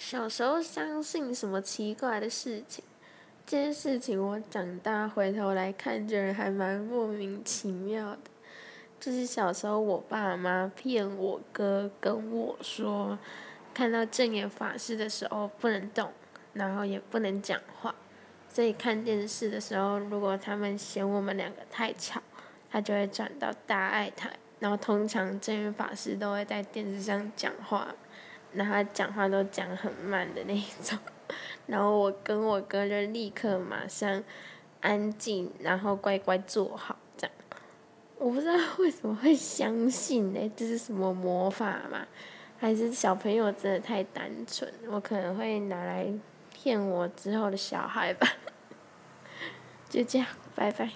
小时候相信什么奇怪的事情，这件事情我长大回头来看，觉得还蛮莫名其妙的。就是小时候我爸妈骗我哥跟我说，看到正眼法师的时候不能动，然后也不能讲话，所以看电视的时候，如果他们嫌我们两个太吵，他就会转到大爱台。然后通常正眼法师都会在电视上讲话，然后讲话都讲很慢的那一种，然后我跟我哥就立刻马上安静，然后乖乖坐好这样。我不知道为什么会相信呢？这是什么魔法吗？还是小朋友真的太单纯？我可能会拿来骗我之后的小孩吧。就这样，拜拜。